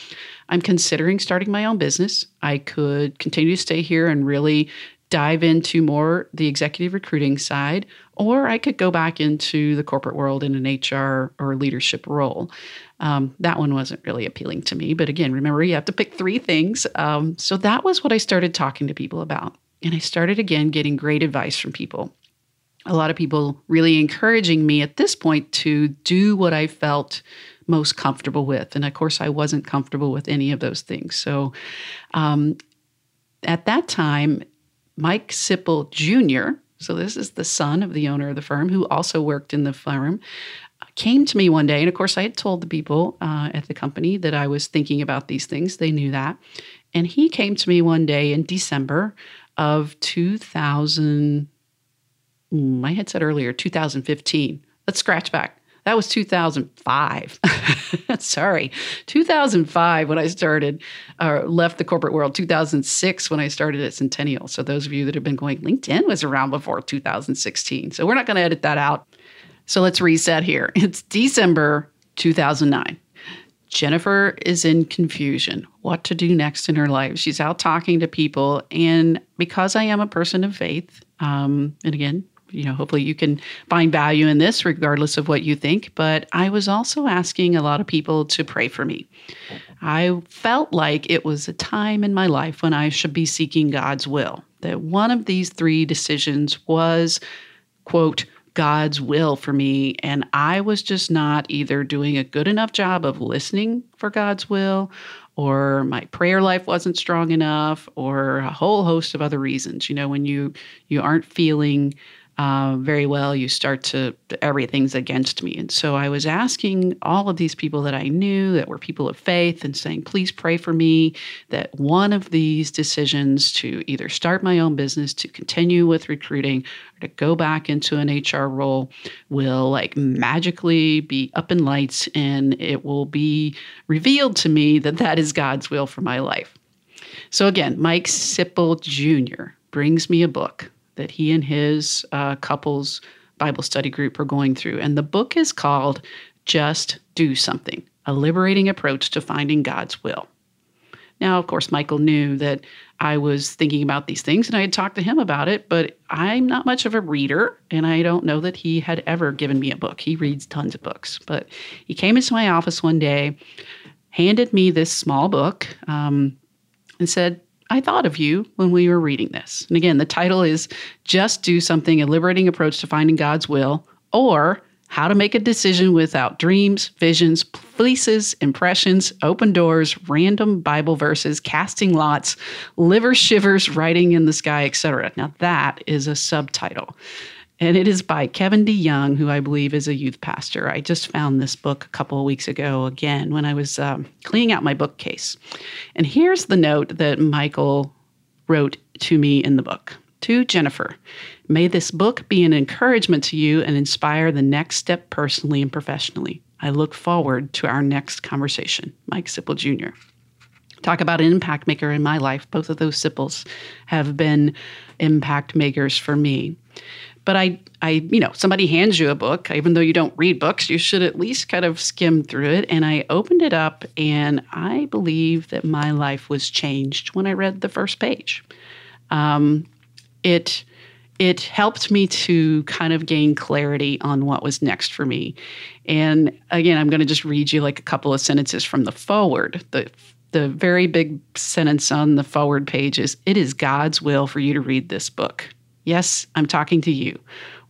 I'm considering starting my own business. I could continue to stay here and really dive into more the executive recruiting side, or I could go back into the corporate world in an HR or leadership role. Um, that one wasn't really appealing to me. But again, remember, you have to pick three things. Um, so that was what I started talking to people about. And I started again getting great advice from people. A lot of people really encouraging me at this point to do what I felt most comfortable with. And of course, I wasn't comfortable with any of those things. So um, at that time, Mike Sipple Jr., so this is the son of the owner of the firm who also worked in the firm, came to me one day. And of course, I had told the people uh, at the company that I was thinking about these things. They knew that. And he came to me one day in December of 2000. Hmm, I had said earlier, 2015. Let's scratch back. That was 2005. Sorry, 2005 when I started, or uh, left the corporate world. 2006 when I started at Centennial. So those of you that have been going, LinkedIn was around before 2016. So we're not going to edit that out. So let's reset here. It's December 2009. Jennifer is in confusion what to do next in her life. She's out talking to people. And because I am a person of faith, um, and again, you know, hopefully you can find value in this regardless of what you think. But I was also asking a lot of people to pray for me. I felt like it was a time in my life when I should be seeking God's will, that one of these three decisions was, quote, God's will for me. And I was just not either doing a good enough job of listening for God's will or my prayer life wasn't strong enough or a whole host of other reasons you know when you you aren't feeling uh, very well, you start to, everything's against me. And so I was asking all of these people that I knew that were people of faith and saying, please pray for me that one of these decisions to either start my own business, to continue with recruiting, or to go back into an HR role will like magically be up in lights and it will be revealed to me that that is God's will for my life. So again, Mike Sipple Jr. brings me a book that he and his uh, couples Bible study group are going through. And the book is called Just Do Something A Liberating Approach to Finding God's Will. Now, of course, Michael knew that I was thinking about these things and I had talked to him about it, but I'm not much of a reader and I don't know that he had ever given me a book. He reads tons of books, but he came into my office one day handed me this small book um, and said, I thought of you when we were reading this. And again, the title is Just Do Something A Liberating Approach to Finding God's Will, or How to Make a Decision Without Dreams, Visions, Fleeces, Impressions, Open Doors, Random Bible Verses, Casting Lots, Liver Shivers, Writing in the Sky, etc. Now, that is a subtitle and it is by Kevin DeYoung, who I believe is a youth pastor. I just found this book a couple of weeks ago again when I was um, cleaning out my bookcase. And here's the note that Michael wrote to me in the book To Jennifer, may this book be an encouragement to you and inspire the next step personally and professionally. I look forward to our next conversation. Mike Sipple Jr. Talk about an impact maker in my life. Both of those Sipples have been impact makers for me. But I, I, you know, somebody hands you a book, even though you don't read books, you should at least kind of skim through it. And I opened it up, and I believe that my life was changed when I read the first page. Um, it it helped me to kind of gain clarity on what was next for me. And again, I'm going to just read you like a couple of sentences from the forward. The the very big sentence on the forward page is it is God's will for you to read this book. Yes, I'm talking to you.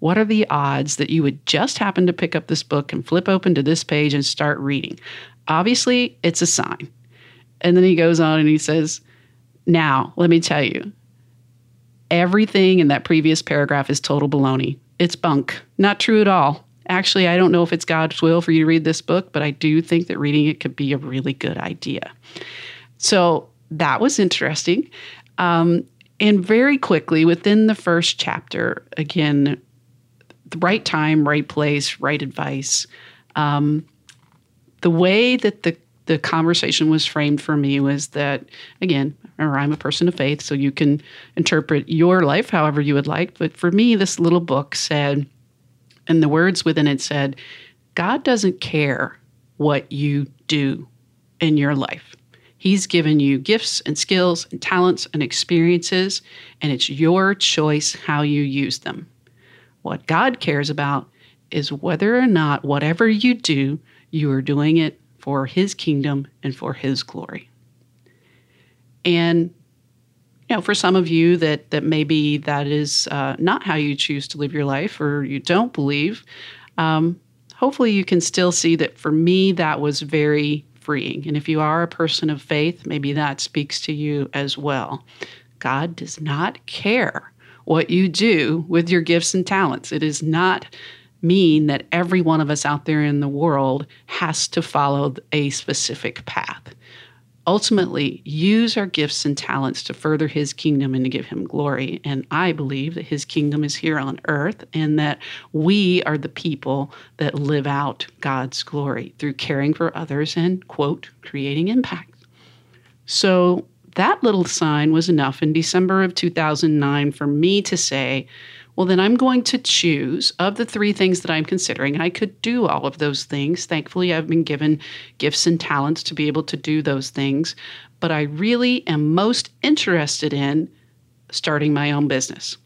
What are the odds that you would just happen to pick up this book and flip open to this page and start reading? Obviously, it's a sign. And then he goes on and he says, Now, let me tell you, everything in that previous paragraph is total baloney. It's bunk. Not true at all. Actually, I don't know if it's God's will for you to read this book, but I do think that reading it could be a really good idea. So that was interesting. Um, and very quickly, within the first chapter, again, the right time, right place, right advice. Um, the way that the the conversation was framed for me was that again, remember I'm a person of faith, so you can interpret your life however you would like. But for me, this little book said, and the words within it said, God doesn't care what you do in your life. He's given you gifts and skills and talents and experiences, and it's your choice how you use them. What God cares about is whether or not whatever you do, you are doing it for His kingdom and for His glory. And you know, for some of you that that maybe that is uh, not how you choose to live your life, or you don't believe. Um, hopefully, you can still see that for me, that was very freeing. And if you are a person of faith, maybe that speaks to you as well. God does not care what you do with your gifts and talents. It does not mean that every one of us out there in the world has to follow a specific path ultimately use our gifts and talents to further his kingdom and to give him glory. And I believe that his kingdom is here on earth and that we are the people that live out God's glory through caring for others and, quote, creating impact. So that little sign was enough in December of 2009 for me to say, well, then I'm going to choose of the three things that I'm considering. I could do all of those things. Thankfully, I've been given gifts and talents to be able to do those things. But I really am most interested in starting my own business.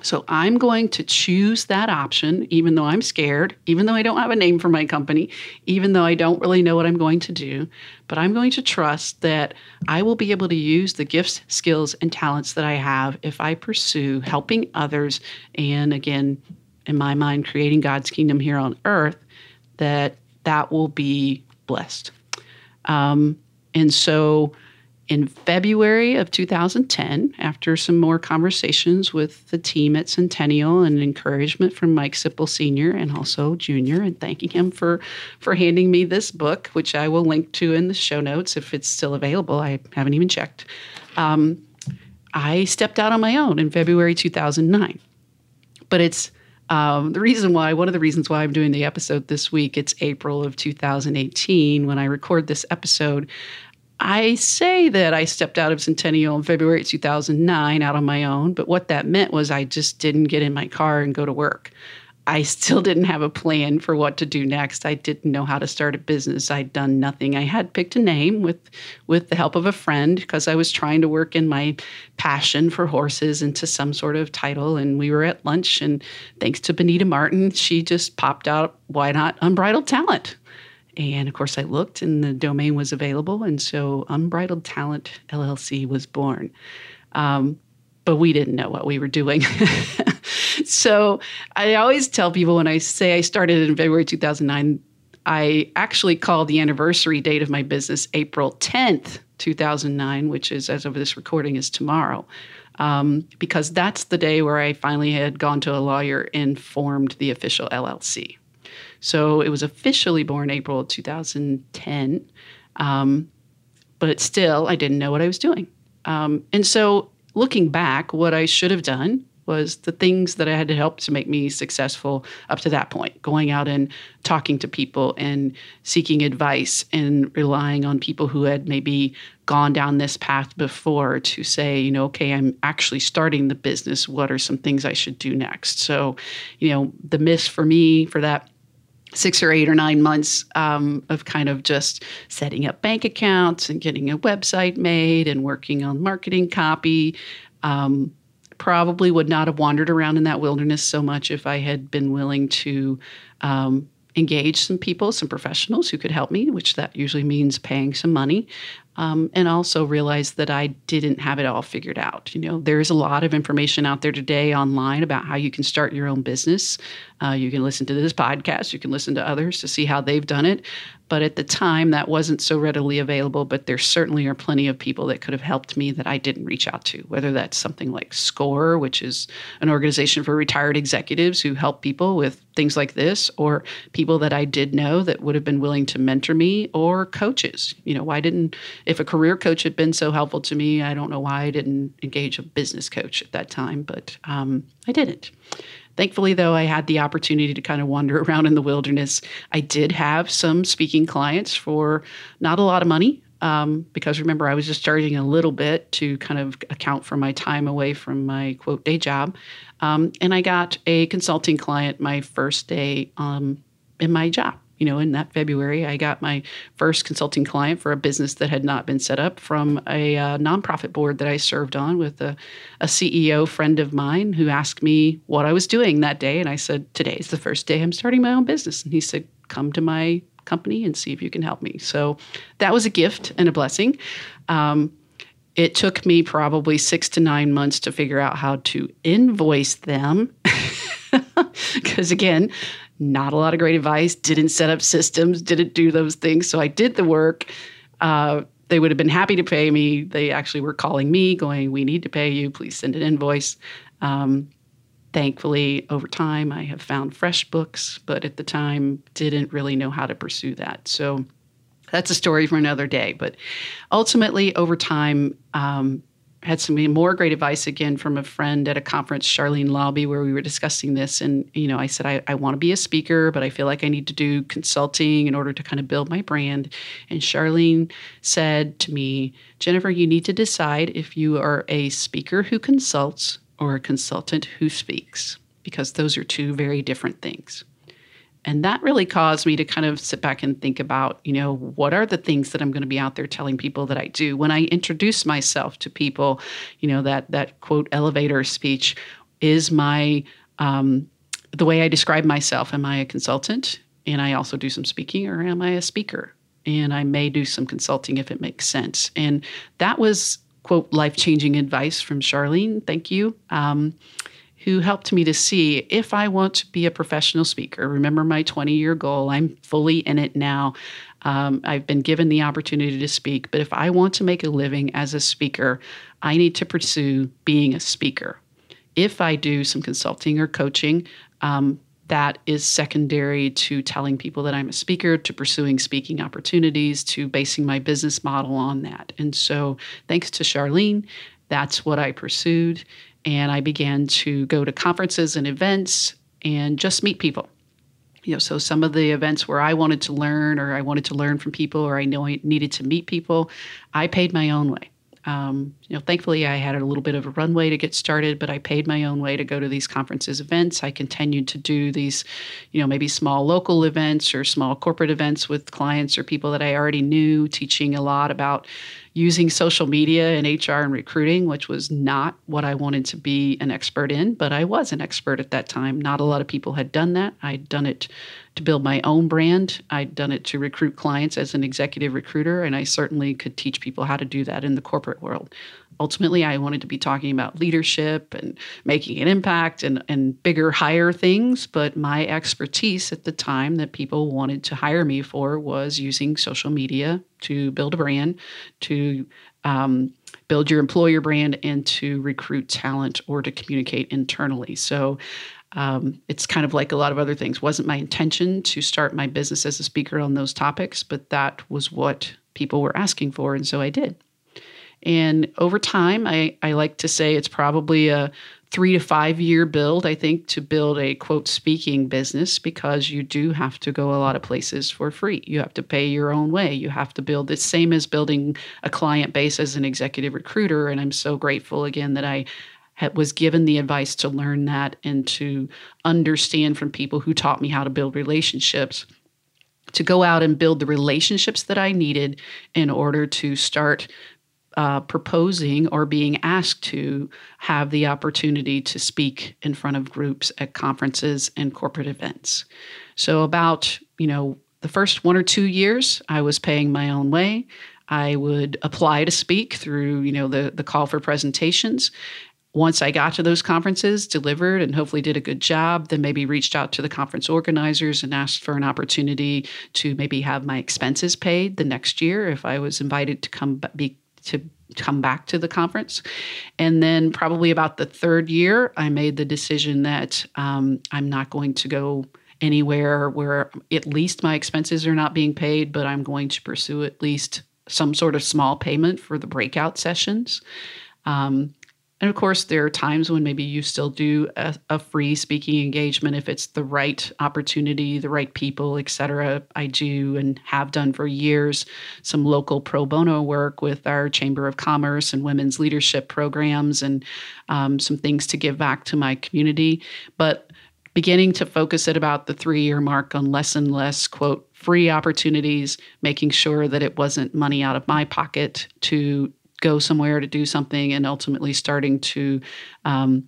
So I'm going to choose that option, even though I'm scared, even though I don't have a name for my company, even though I don't really know what I'm going to do. But I'm going to trust that I will be able to use the gifts, skills, and talents that I have if I pursue helping others and, again, in my mind, creating God's kingdom here on earth, that that will be blessed. Um, and so, in February of 2010, after some more conversations with the team at Centennial and encouragement from Mike Sipple Sr. and also Jr., and thanking him for, for handing me this book, which I will link to in the show notes if it's still available. I haven't even checked. Um, I stepped out on my own in February 2009. But it's um, the reason why, one of the reasons why I'm doing the episode this week, it's April of 2018 when I record this episode. I say that I stepped out of Centennial in February 2009 out on my own, but what that meant was I just didn't get in my car and go to work. I still didn't have a plan for what to do next. I didn't know how to start a business. I'd done nothing. I had picked a name with with the help of a friend because I was trying to work in my passion for horses into some sort of title and we were at lunch and thanks to Benita Martin, she just popped out why not unbridled talent And of course, I looked and the domain was available. And so Unbridled Talent LLC was born. Um, but we didn't know what we were doing. so I always tell people when I say I started in February 2009, I actually call the anniversary date of my business April 10th, 2009, which is, as of this recording, is tomorrow. Um, because that's the day where I finally had gone to a lawyer and formed the official LLC. So it was officially born April 2010, um, but still, I didn't know what I was doing. Um, and so, looking back, what I should have done was the things that I had to help to make me successful up to that point, going out and talking to people and seeking advice and relying on people who had maybe gone down this path before to say, you know, okay, I'm actually starting the business. What are some things I should do next? So, you know, the miss for me for that six or eight or nine months um, of kind of just setting up bank accounts and getting a website made and working on marketing copy. Um, probably would not have wandered around in that wilderness so much if I had been willing to um, engage some people, some professionals who could help me, which that usually means paying some money um, and also realized that I didn't have it all figured out. You know, there's a lot of information out there today online about how you can start your own business. Uh, you can listen to this podcast, you can listen to others to see how they've done it. But at the time, that wasn't so readily available. But there certainly are plenty of people that could have helped me that I didn't reach out to, whether that's something like SCORE, which is an organization for retired executives who help people with things like this, or people that I did know that would have been willing to mentor me, or coaches. You know, why didn't if a career coach had been so helpful to me, I don't know why I didn't engage a business coach at that time, but um, I didn't. Thankfully, though, I had the opportunity to kind of wander around in the wilderness. I did have some speaking clients for not a lot of money. Um, because remember, I was just charging a little bit to kind of account for my time away from my quote day job. Um, and I got a consulting client my first day um, in my job you know, in that February, I got my first consulting client for a business that had not been set up from a uh, nonprofit board that I served on with a, a CEO friend of mine who asked me what I was doing that day. And I said, Today's the first day I'm starting my own business. And he said, Come to my company and see if you can help me. So that was a gift and a blessing. Um, it took me probably six to nine months to figure out how to invoice them. Because again, not a lot of great advice, didn't set up systems, didn't do those things. So I did the work. Uh, they would have been happy to pay me. They actually were calling me, going, We need to pay you. Please send an invoice. Um, thankfully, over time, I have found FreshBooks, but at the time, didn't really know how to pursue that. So that's a story for another day. But ultimately, over time, um, had some more great advice again from a friend at a conference, Charlene Lobby, where we were discussing this. And, you know, I said, I, I want to be a speaker, but I feel like I need to do consulting in order to kind of build my brand. And Charlene said to me, Jennifer, you need to decide if you are a speaker who consults or a consultant who speaks, because those are two very different things. And that really caused me to kind of sit back and think about, you know, what are the things that I'm going to be out there telling people that I do when I introduce myself to people, you know, that that quote elevator speech is my um, the way I describe myself. Am I a consultant and I also do some speaking or am I a speaker? And I may do some consulting if it makes sense. And that was quote life changing advice from Charlene. Thank you. Um, who helped me to see if I want to be a professional speaker. Remember my 20 year goal, I'm fully in it now. Um, I've been given the opportunity to speak, but if I want to make a living as a speaker, I need to pursue being a speaker. If I do some consulting or coaching, um, that is secondary to telling people that I'm a speaker, to pursuing speaking opportunities, to basing my business model on that. And so, thanks to Charlene, that's what I pursued and I began to go to conferences and events and just meet people. You know, so some of the events where I wanted to learn or I wanted to learn from people or I know I needed to meet people, I paid my own way. Um, you know, thankfully I had a little bit of a runway to get started, but I paid my own way to go to these conferences, events. I continued to do these, you know, maybe small local events or small corporate events with clients or people that I already knew, teaching a lot about using social media and HR and recruiting, which was not what I wanted to be an expert in, but I was an expert at that time. Not a lot of people had done that. I'd done it to build my own brand, I'd done it to recruit clients as an executive recruiter, and I certainly could teach people how to do that in the corporate world. Ultimately, I wanted to be talking about leadership and making an impact and, and bigger, higher things. But my expertise at the time that people wanted to hire me for was using social media to build a brand, to um, build your employer brand, and to recruit talent or to communicate internally. So um, it's kind of like a lot of other things. Wasn't my intention to start my business as a speaker on those topics, but that was what people were asking for, and so I did. And over time, I, I like to say it's probably a three to five year build, I think, to build a quote speaking business because you do have to go a lot of places for free. You have to pay your own way. You have to build the same as building a client base as an executive recruiter. And I'm so grateful again that I was given the advice to learn that and to understand from people who taught me how to build relationships to go out and build the relationships that I needed in order to start uh, proposing or being asked to have the opportunity to speak in front of groups at conferences and corporate events. So, about, you know, the first one or two years, I was paying my own way. I would apply to speak through, you know, the, the call for presentations. Once I got to those conferences, delivered and hopefully did a good job, then maybe reached out to the conference organizers and asked for an opportunity to maybe have my expenses paid the next year if I was invited to come be to come back to the conference. And then, probably about the third year, I made the decision that um, I'm not going to go anywhere where at least my expenses are not being paid, but I'm going to pursue at least some sort of small payment for the breakout sessions. Um, and of course, there are times when maybe you still do a, a, free speaking engagement if it's the right opportunity, the right people, et cetera. I do and have done for years some local pro bono work with our Chamber of Commerce and women's leadership programs and um, some things to give back to my community. But beginning to focus at about the three year mark on less and less, quote, free opportunities, making sure that it wasn't money out of my pocket to go somewhere to do something and ultimately starting to um,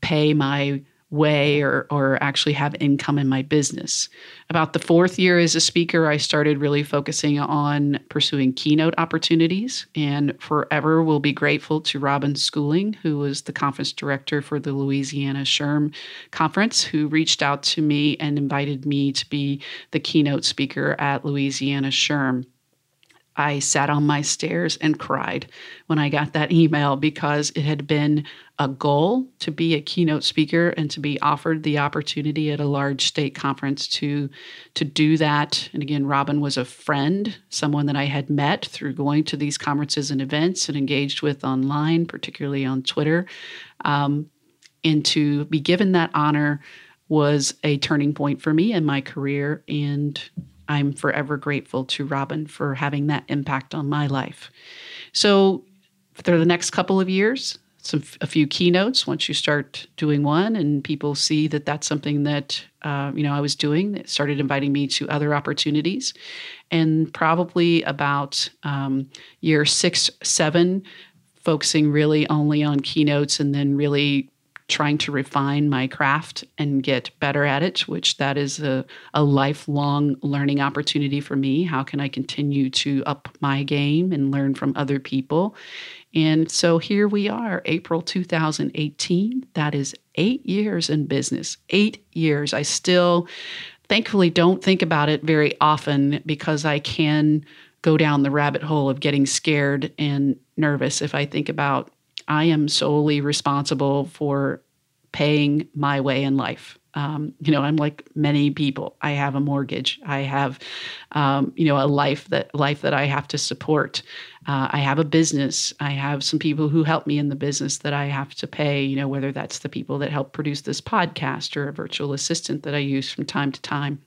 pay my way or, or actually have income in my business. About the fourth year as a speaker, I started really focusing on pursuing keynote opportunities and forever will be grateful to Robin Schooling, who was the conference director for the Louisiana SHRM conference, who reached out to me and invited me to be the keynote speaker at Louisiana SHRM. I sat on my stairs and cried when I got that email because it had been a goal to be a keynote speaker and to be offered the opportunity at a large state conference to to do that. And again, Robin was a friend, someone that I had met through going to these conferences and events and engaged with online, particularly on Twitter. Um, and to be given that honor was a turning point for me in my career and I'm forever grateful to Robin for having that impact on my life. So, for the next couple of years, some a few keynotes. Once you start doing one, and people see that that's something that uh, you know I was doing, it started inviting me to other opportunities. And probably about um, year six, seven, focusing really only on keynotes, and then really trying to refine my craft and get better at it, which that is a, a lifelong learning opportunity for me. How can I continue to up my game and learn from other people? And so here we are, April 2018. That is eight years in business, eight years. I still, thankfully, don't think about it very often because I can go down the rabbit hole of getting scared and nervous if I think about I am solely responsible for paying my way in life. Um, you know, I'm like many people. I have a mortgage. I have, um, you know, a life that life that I have to support. Uh, I have a business. I have some people who help me in the business that I have to pay. You know, whether that's the people that help produce this podcast or a virtual assistant that I use from time to time.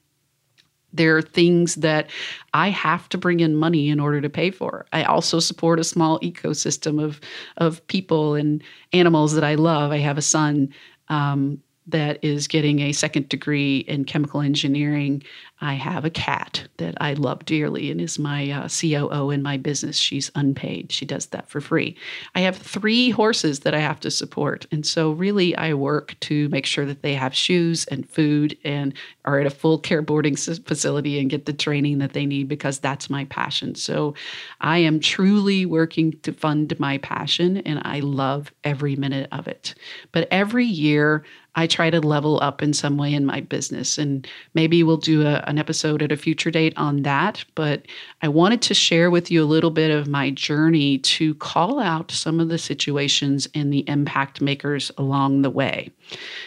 There are things that I have to bring in money in order to pay for. I also support a small ecosystem of of people and animals that I love. I have a son um, that is getting a second degree in chemical engineering. I have a cat that I love dearly and is my uh, COO in my business. She's unpaid, she does that for free. I have three horses that I have to support. And so, really, I work to make sure that they have shoes and food and are at a full care boarding facility and get the training that they need because that's my passion. So, I am truly working to fund my passion and I love every minute of it. But every year, I try to level up in some way in my business. And maybe we'll do a, an episode at a future date on that. But I wanted to share with you a little bit of my journey to call out some of the situations and the impact makers along the way.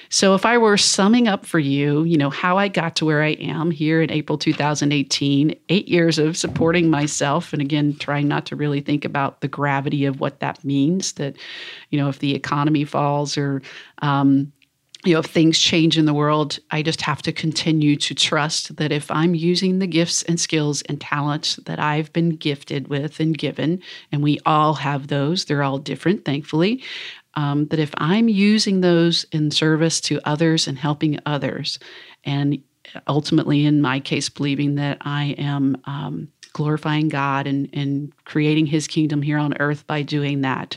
So, if I were summing up for you, you know, how I got to where I am here in April 2018, eight years of supporting myself, and again, trying not to really think about the gravity of what that means that, you know, if the economy falls or, um, you know, if things change in the world, I just have to continue to trust that if I'm using the gifts and skills and talents that I've been gifted with and given, and we all have those, they're all different, thankfully, um, that if I'm using those in service to others and helping others, and ultimately, in my case, believing that I am um, glorifying God and, and creating his kingdom here on earth by doing that,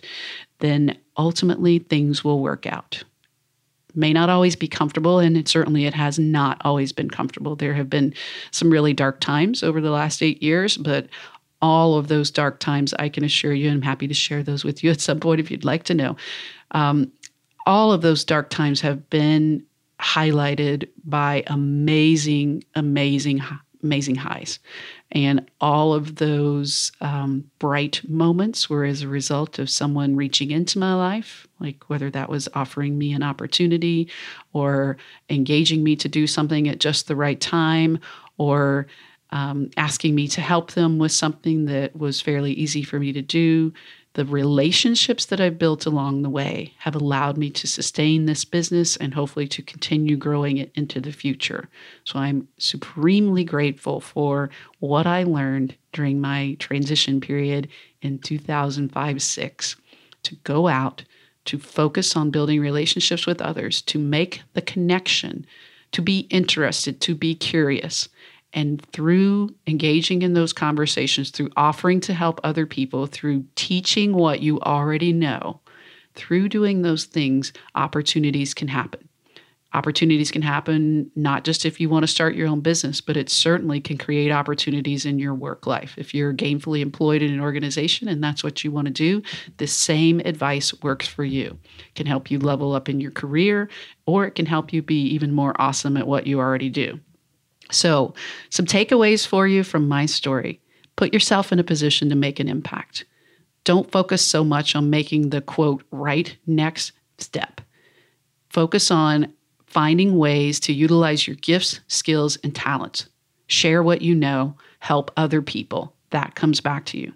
then ultimately things will work out may not always be comfortable and it certainly it has not always been comfortable. There have been some really dark times over the last eight years but all of those dark times i can assure you and i'm happy to share those with you at some point if you'd like to know um, all of those dark times have been highlighted by amazing amazing amazing highs and all of those um, bright moments were as a result of someone reaching into my life, like whether that was offering me an opportunity or engaging me to do something at just the right time or um, asking me to help them with something that was fairly easy for me to do the relationships that I've built along the way have allowed me to sustain this business and hopefully to continue growing it into the future. So I'm supremely grateful for what I learned during my transition period in 2005 6 to go out, to focus on building relationships with others, to make the connection, to be interested, to be curious and through engaging in those conversations, through offering to help other people, through teaching what you already know, through doing those things, opportunities can happen. Opportunities can happen not just if you want to start your own business, but it certainly can create opportunities in your work life. If you're gainfully employed in an organization and that's what you want to do, the same advice works for you. It can help you level up in your career, or it can help you be even more awesome at what you already do. So, some takeaways for you from my story put yourself in a position to make an impact. Don't focus so much on making the quote right next step. Focus on finding ways to utilize your gifts, skills, and talents. Share what you know, help other people. That comes back to you.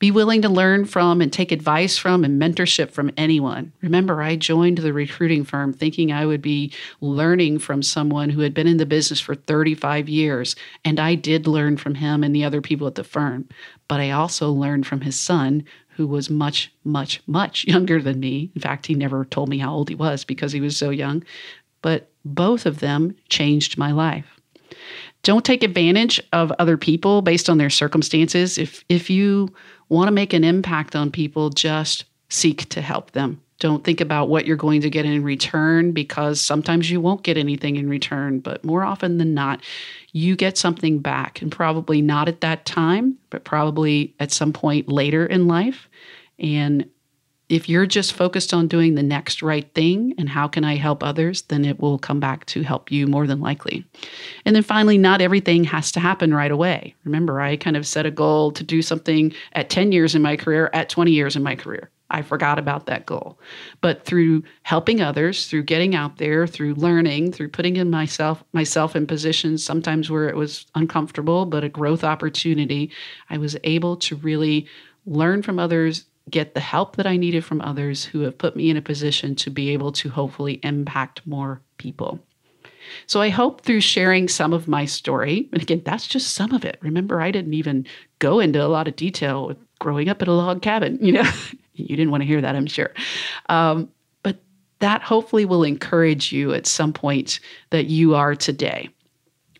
Be willing to learn from and take advice from and mentorship from anyone. Remember, I joined the recruiting firm thinking I would be learning from someone who had been in the business for 35 years, and I did learn from him and the other people at the firm. But I also learned from his son, who was much, much, much younger than me. In fact, he never told me how old he was because he was so young. But both of them changed my life. Don't take advantage of other people based on their circumstances. If if you want to make an impact on people, just seek to help them. Don't think about what you're going to get in return because sometimes you won't get anything in return, but more often than not, you get something back and probably not at that time, but probably at some point later in life. And if you're just focused on doing the next right thing and how can I help others, then it will come back to help you more than likely. And then finally, not everything has to happen right away. Remember, I kind of set a goal to do something at 10 years in my career, at 20 years in my career. I forgot about that goal. But through helping others, through getting out there, through learning, through putting in myself myself in positions sometimes where it was uncomfortable, but a growth opportunity, I was able to really learn from others get the help that I needed from others who have put me in a position to be able to hopefully impact more people. So I hope through sharing some of my story, and again, that's just some of it. Remember, I didn't even go into a lot of detail with growing up in a log cabin. You know, you didn't want to hear that, I'm sure. Um, but that hopefully will encourage you at some point that you are today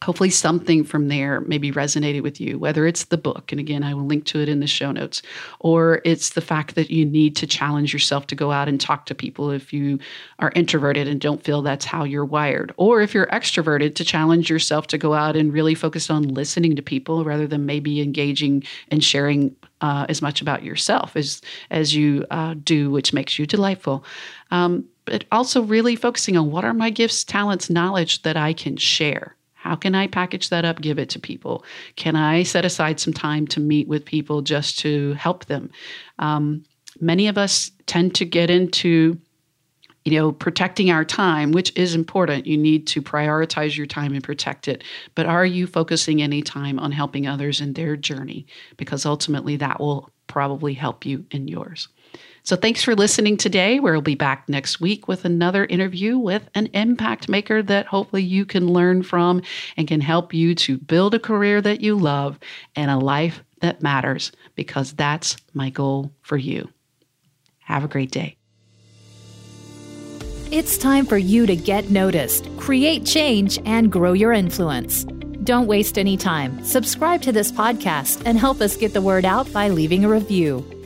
hopefully something from there maybe resonated with you whether it's the book and again i will link to it in the show notes or it's the fact that you need to challenge yourself to go out and talk to people if you are introverted and don't feel that's how you're wired or if you're extroverted to challenge yourself to go out and really focus on listening to people rather than maybe engaging and sharing uh, as much about yourself as as you uh, do which makes you delightful. Um, but also really focusing on what are my gifts talents knowledge that i can share how can I package that up, give it to people? Can I set aside some time to meet with people just to help them? Um, many of us tend to get into you know protecting our time which is important you need to prioritize your time and protect it but are you focusing any time on helping others in their journey because ultimately that will probably help you in yours so thanks for listening today. We'll be back next week with another interview with an impact maker that hopefully you can learn from and can help you to build a career that you love and a life that matters because that's my goal for you. Have a great day. It's time for you to get noticed, create change, and grow your influence. Don't waste any time. Subscribe to this podcast and help us get the word out by leaving a review.